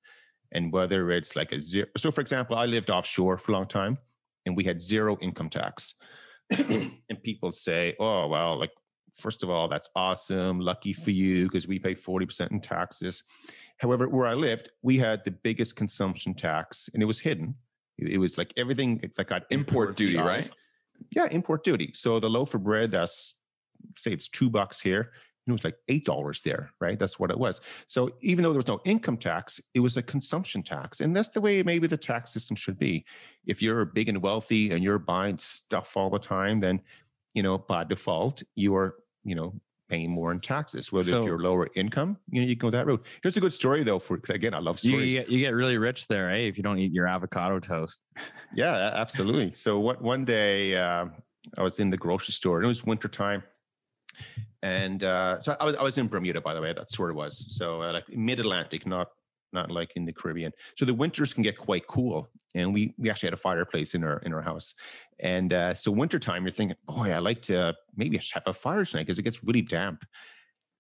and whether it's like a zero. So, for example, I lived offshore for a long time and we had zero income tax. <coughs> and people say, oh, well, like, first of all, that's awesome. Lucky for you because we pay 40% in taxes. However, where I lived, we had the biggest consumption tax and it was hidden. It was like everything that got import duty, right? Yeah, import duty. So the loaf of bread that's say it's two bucks here it was like eight dollars there, right? That's what it was. So even though there was no income tax, it was a consumption tax, and that's the way maybe the tax system should be. If you're big and wealthy and you're buying stuff all the time, then you know by default you are you know paying more in taxes. Whether so, if you're lower income, you know you go that route. Here's a good story though. For again, I love stories. You, get, you get really rich there, eh? If you don't eat your avocado toast. yeah, absolutely. <laughs> So what one day uh, I was in the grocery store and it was wintertime and uh, so I was, I was in Bermuda, by the way. That's where it was. So uh, like mid Atlantic, not not like in the Caribbean. So the winters can get quite cool. And we we actually had a fireplace in our in our house. And uh, so wintertime, you're thinking, boy, I like to maybe have a fire tonight because it gets really damp.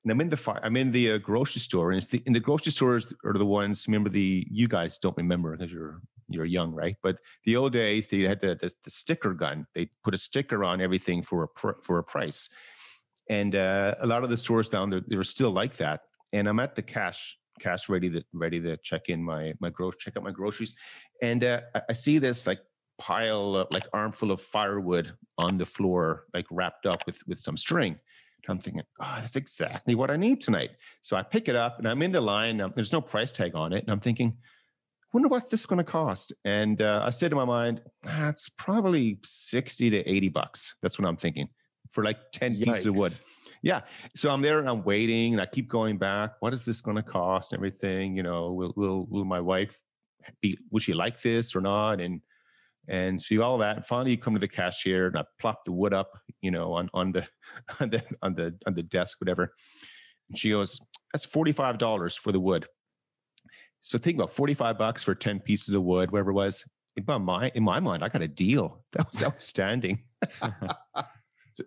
And I'm in the fire, I'm in the uh, grocery store, and it's the in the grocery stores are the ones. Remember the you guys don't remember because you're you're young, right? But the old days they had the, the, the sticker gun. They put a sticker on everything for a pr- for a price, and uh, a lot of the stores down there they were still like that. And I'm at the cash cash ready to ready to check in my my grocery check out my groceries, and uh, I, I see this like pile of, like armful of firewood on the floor, like wrapped up with with some string. And I'm thinking, oh, that's exactly what I need tonight. So I pick it up and I'm in the line. Um, there's no price tag on it, and I'm thinking, wonder what this is going to cost. And uh, I said to my mind, ah, it's probably 60 to 80 bucks. That's what I'm thinking for like 10 Yikes. pieces of wood. Yeah. So I'm there and I'm waiting and I keep going back. What is this going to cost? Everything, you know, will, will, will my wife be, will she like this or not? And, and she all that. And finally, you come to the cashier and I plop the wood up, you know, on, on the, <laughs> on the, on the, on the desk, whatever. And she goes, that's $45 for the wood. So think about 45 bucks for 10 pieces of wood, whatever it was. In my, in my mind, I got a deal. <laughs> That was outstanding. <laughs>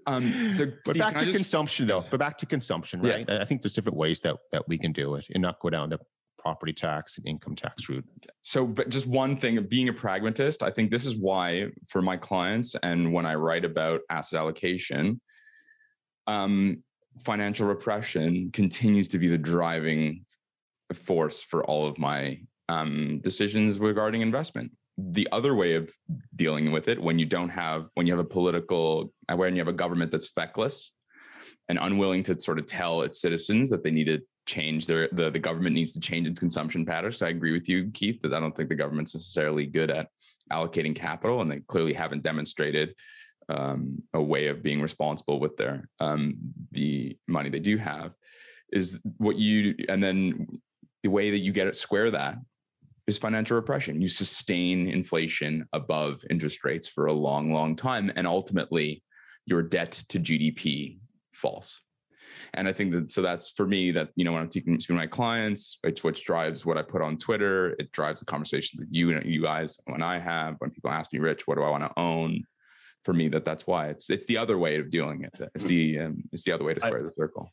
um, so, but Steve, back to just... consumption, though. But back to consumption, right? Yeah. I think there's different ways that that we can do it and not go down the property tax and income tax route. So, but just one thing, being a pragmatist, I think this is why for my clients and when I write about asset allocation, um, financial repression continues to be the driving force for all of my um, decisions regarding investment. The other way of dealing with it, when you don't have, when you have a political, uh, when you have a government that's feckless and unwilling to sort of tell its citizens that they need to change their, the, the government needs to change its consumption patterns. So I agree with you, Keith, that I don't think the government's necessarily good at allocating capital, and they clearly haven't demonstrated um, a way of being responsible with their um, the money they do have. Is what you and then the way that you get it square that is financial repression. You sustain inflation above interest rates for a long, long time. And ultimately, your debt to GDP falls. And I think that so that's for me that, you know, when I'm speaking to my clients, it's what drives what I put on Twitter. It drives the conversations that you and you guys when I have, when people ask me, Rich, what do I want to own? For me, that that's why it's it's the other way of doing it. It's the um, it's the other way to square I, the circle.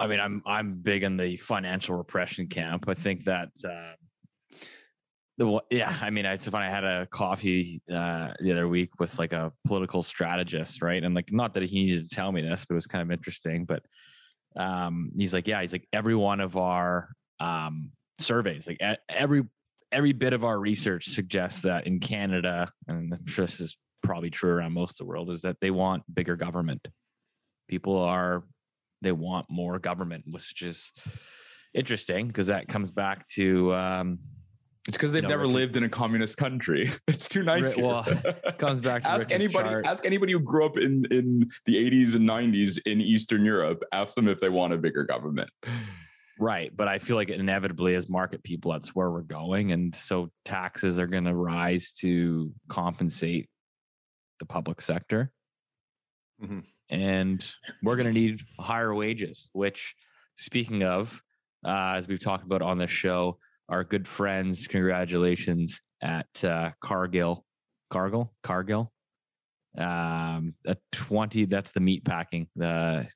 I mean, I'm I'm big in the financial repression camp. I think that uh, yeah, I mean, it's funny. I had a coffee uh, the other week with like a political strategist, right? And like, not that he needed to tell me this, but it was kind of interesting. But um, he's like, yeah, he's like every one of our um, surveys, like every every bit of our research suggests that in Canada, and I'm sure this is probably true around most of the world, is that they want bigger government. People are they want more government, which is interesting because that comes back to um, it's because they've you know, never Richard, lived in a communist country. <laughs> It's too nice. Well, <laughs> comes back to ask anybody. Chart. Ask anybody who grew up in in the 80s and 90s in Eastern Europe. Ask them if they want a bigger government. Right, but I feel like inevitably, as market people, that's where we're going, and so taxes are going to rise to compensate the public sector. Mm-hmm and we're going to need higher wages. Which, speaking of, uh, as we've talked about on this show, our good friends, congratulations at uh, Cargill, Cargill, Cargill. Um, a twenty. That's the meat packing, the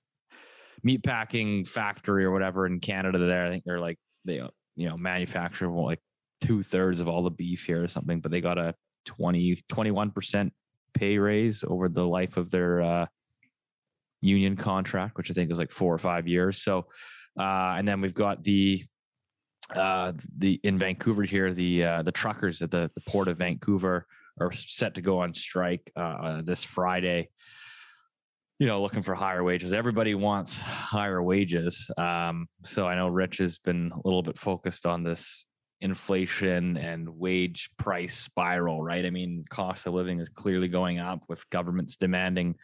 meat packing factory or whatever in Canada. There, I think they're like they you know manufacture like two thirds of all the beef here or something, but they got a 20 21 percent pay raise over the life of their uh, union contract, which I think is like four or five years. So, uh, and then we've got the uh, the in Vancouver here, the uh, the truckers at the, the port of Vancouver are set to go on strike uh, uh, this Friday. You know, looking for higher wages. Everybody wants higher wages. Um, so I know Rich has been a little bit focused on this inflation and wage price spiral, right? I mean, cost of living is clearly going up with governments demanding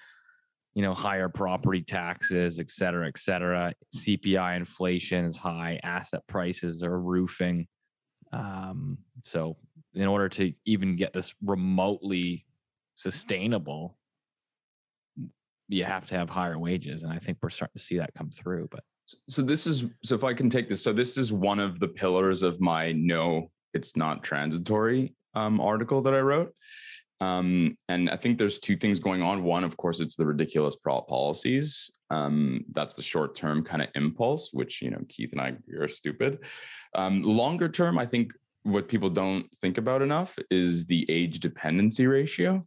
you know, higher property taxes, et cetera, et cetera. CPI inflation is high, asset prices are roofing. Um, so, in order to even get this remotely sustainable, you have to have higher wages. And I think we're starting to see that come through. But So this is so if I can take this. So this is one of the pillars of my no, it's not transitory um, article that I wrote. Um, and I think there's two things going on. One, of course, it's the ridiculous policies. Um, that's the short term kind of impulse, which you know Keith and I are stupid. Um, longer term, I think what people don't think about enough is the age dependency ratio,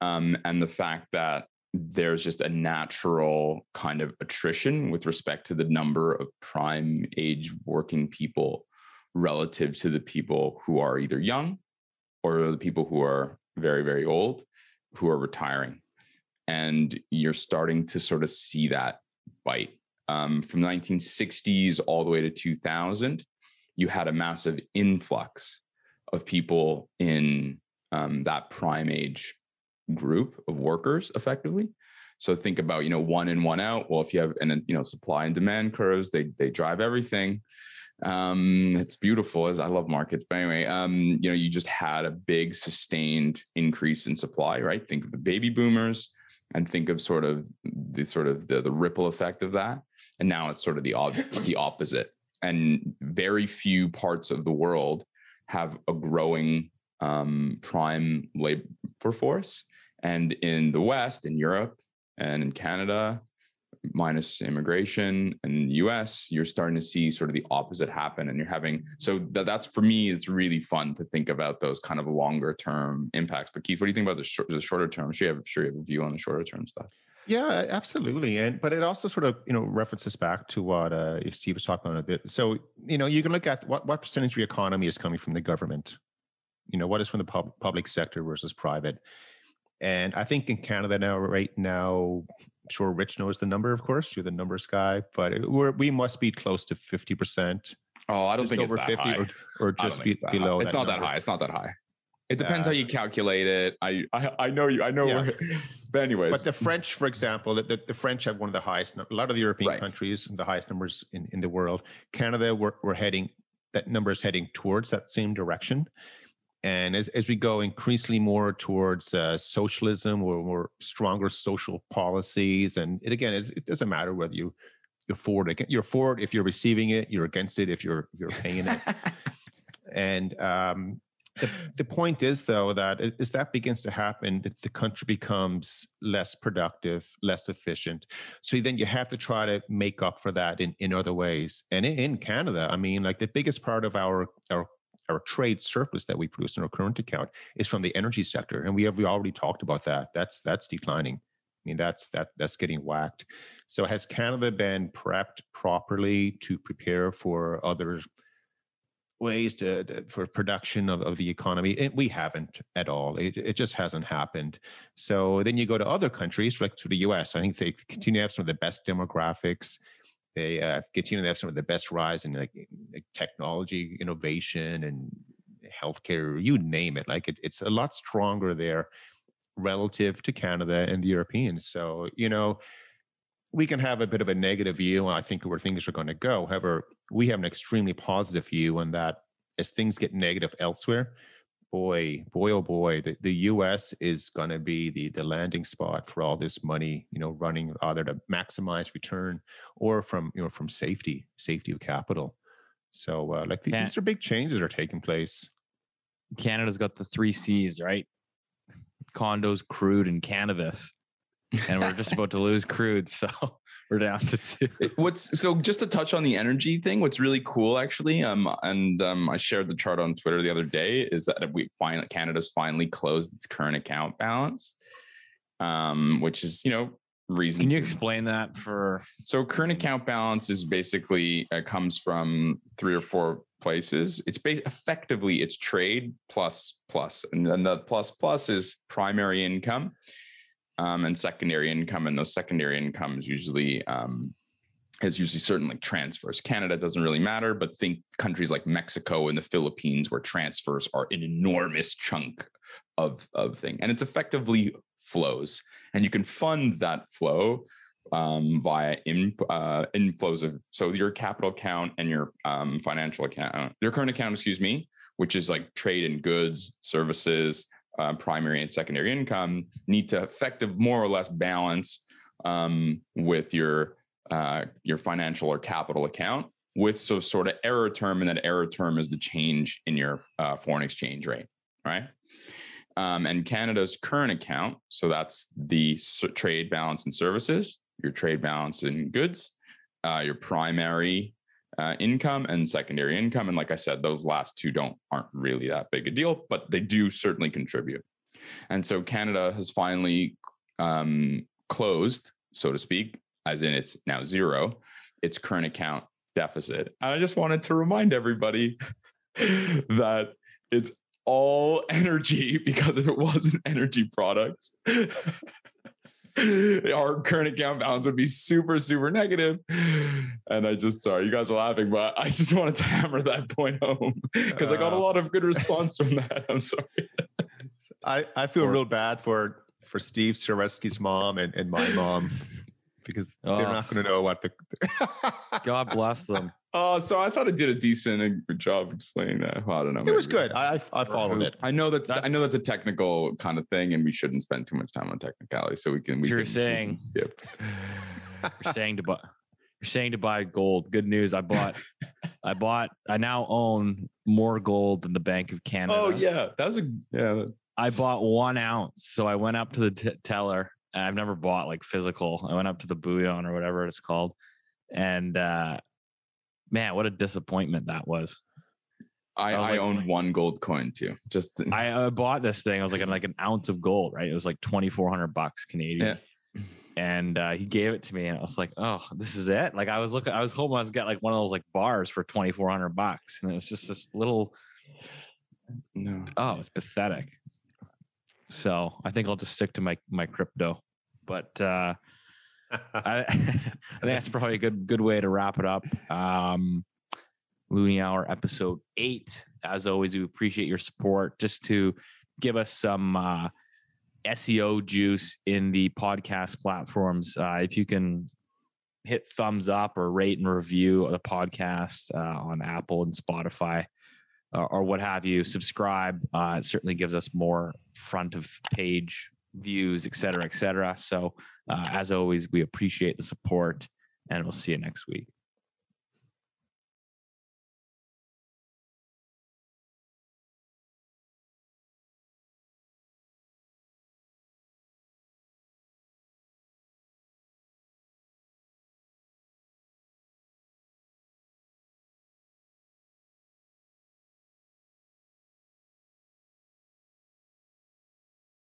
um, and the fact that there's just a natural kind of attrition with respect to the number of prime age working people relative to the people who are either young or the people who are very, very old who are retiring. And you're starting to sort of see that bite. Um, from the 1960s all the way to 2000, you had a massive influx of people in um, that prime age group of workers effectively. So think about, you know, one in, one out. Well, if you have, and you know, supply and demand curves, they they drive everything. Um, it's beautiful as I love markets, but anyway, um, you know, you just had a big sustained increase in supply, right? Think of the baby boomers and think of sort of the sort of the, the ripple effect of that. And now it's sort of the the opposite. And very few parts of the world have a growing um, prime labor force. And in the West, in Europe, and in Canada, minus immigration and the US, you're starting to see sort of the opposite happen. And you're having, so that, that's for me, it's really fun to think about those kind of longer term impacts. But Keith, what do you think about the, the shorter term? Sure you, have, sure you have a view on the shorter term stuff. Yeah, absolutely. And but it also sort of you know references back to what uh, Steve was talking about a bit. So you know you can look at what what percentage of your economy is coming from the government. You know what is from the pub, public sector versus private. And I think in Canada now, right now, I'm sure Rich knows the number, of course. You're the numbers guy, but we're, we must be close to 50%. Oh, I don't think over 50 or, or, just be, below. It's not number. that high. It's not that high. It depends uh, how you calculate it. I, I, I know you. I know. Yeah. but anyways, but the French, for example, the, the, the, French have one of the highest. A lot of the European right. countries, the highest numbers in, in the world. Canada, we're, we're heading. That number is heading towards that same direction. And as, as we go increasingly more towards uh, socialism or more stronger social policies, and it, again, it doesn't matter whether you you're for it, you're for it if you're receiving it, you're against it if you're if you're paying it. <laughs> and um, the, the point is though that as that begins to happen, the, the country becomes less productive, less efficient. So then you have to try to make up for that in, in other ways. And in, in Canada, I mean, like the biggest part of our our our trade surplus that we produce in our current account is from the energy sector, and we have we already talked about that. That's that's declining. I mean, that's that that's getting whacked. So has Canada been prepped properly to prepare for other ways to, to for production of, of the economy? And we haven't at all. It, it just hasn't happened. So then you go to other countries, like to the US. I think they continue to have some of the best demographics. They uh, continue to have some of the best rise in like, like technology innovation and healthcare, you name it. Like it, it's a lot stronger there relative to Canada and the Europeans. So, you know, we can have a bit of a negative view, I think, where things are going to go. However, we have an extremely positive view on that as things get negative elsewhere, boy, boy, oh boy, the, the U.S. is going to be the the landing spot for all this money, you know, running either to maximize return or from you know from safety, safety of capital. So, uh, like the, these are big changes are taking place. Canada's got the three C's, right? Condos, crude, and cannabis, and we're just about to lose crude. <laughs> So we're down to two. What's so just to touch on the energy thing? What's really cool, actually, um, and um, I shared the chart on Twitter the other day, is that we find Canada's finally closed its current account balance, um, which is you know reason. Can you to, explain that for? So current account balance is basically uh, comes from three or four places. It's bas- effectively it's trade plus plus, and then the plus plus is primary income um, and secondary income, and those secondary incomes usually um, is usually certain like transfers. Canada doesn't really matter, but think countries like Mexico and the Philippines where transfers are an enormous chunk of of thing, and it's effectively flows, and you can fund that flow um, via in, uh, inflows of so your capital account and your um, financial account, your current account, excuse me, which is like trade in goods, services, uh, primary and secondary income need to effective more or less balance um, with your uh, your financial or capital account with so sort of error term, and that error term is the change in your uh, foreign exchange rate, right? Um, and Canada's current account, so that's the trade balance and services, your trade balance in goods, uh, your primary uh, income and secondary income. And like I said, those last two don't aren't really that big a deal, but they do certainly contribute. And so Canada has finally um, closed, so to speak, as in it's now zero, its current account deficit. And I just wanted to remind everybody <laughs> that it's all <laughs> energy because if it wasn't energy products, <laughs> <laughs> our current account balance would be super, super negative. And I just, sorry, you guys are laughing, but I just wanted to <laughs> hammer that point home because uh, I got a lot of good <laughs> response from that. I'm sorry. I, I feel real bad for for Steve Saretsky's mom and, and my mom because oh. they're not going to know what the. <laughs> God bless them. Oh, so I thought it did a decent job explaining that. Well, I don't know. It was good. I I followed it. I know that's that, I know that's a technical kind of thing, and we shouldn't spend too much time on technicality. So we can. We you're can, saying. Can skip. <laughs> <laughs> you're saying to buy. You're saying to buy gold. Good news. I bought. I bought. I now own more gold than the Bank of Canada. Oh yeah, that was a yeah. I bought one ounce. So I went up to the t- teller. I've never bought like physical. I went up to the bullion or whatever it's called. And uh man, what a disappointment that was. I, I, I like, own one gold coin too. Just I uh, bought this thing. I was like like an ounce of gold, right? It was like twenty four hundred bucks Canadian. Yeah. And uh, he gave it to me, and I was like, "Oh, this is it!" Like I was looking, I was hoping I was get like one of those like bars for twenty four hundred bucks, and it was just this little. No. Oh, it's pathetic. So I think I'll just stick to my my crypto. But uh, <laughs> I, <laughs> I, think that's probably a good good way to wrap it up. Um, Loonie Hour episode eight. As always, we appreciate your support. Just to give us some uh, SEO juice in the podcast platforms. Uh, if you can hit thumbs up or rate and review the podcast uh, on Apple and Spotify uh, or what have you, subscribe. Uh, it certainly gives us more front of page views, et cetera, et cetera. So, uh, as always, we appreciate the support and we'll see you next week.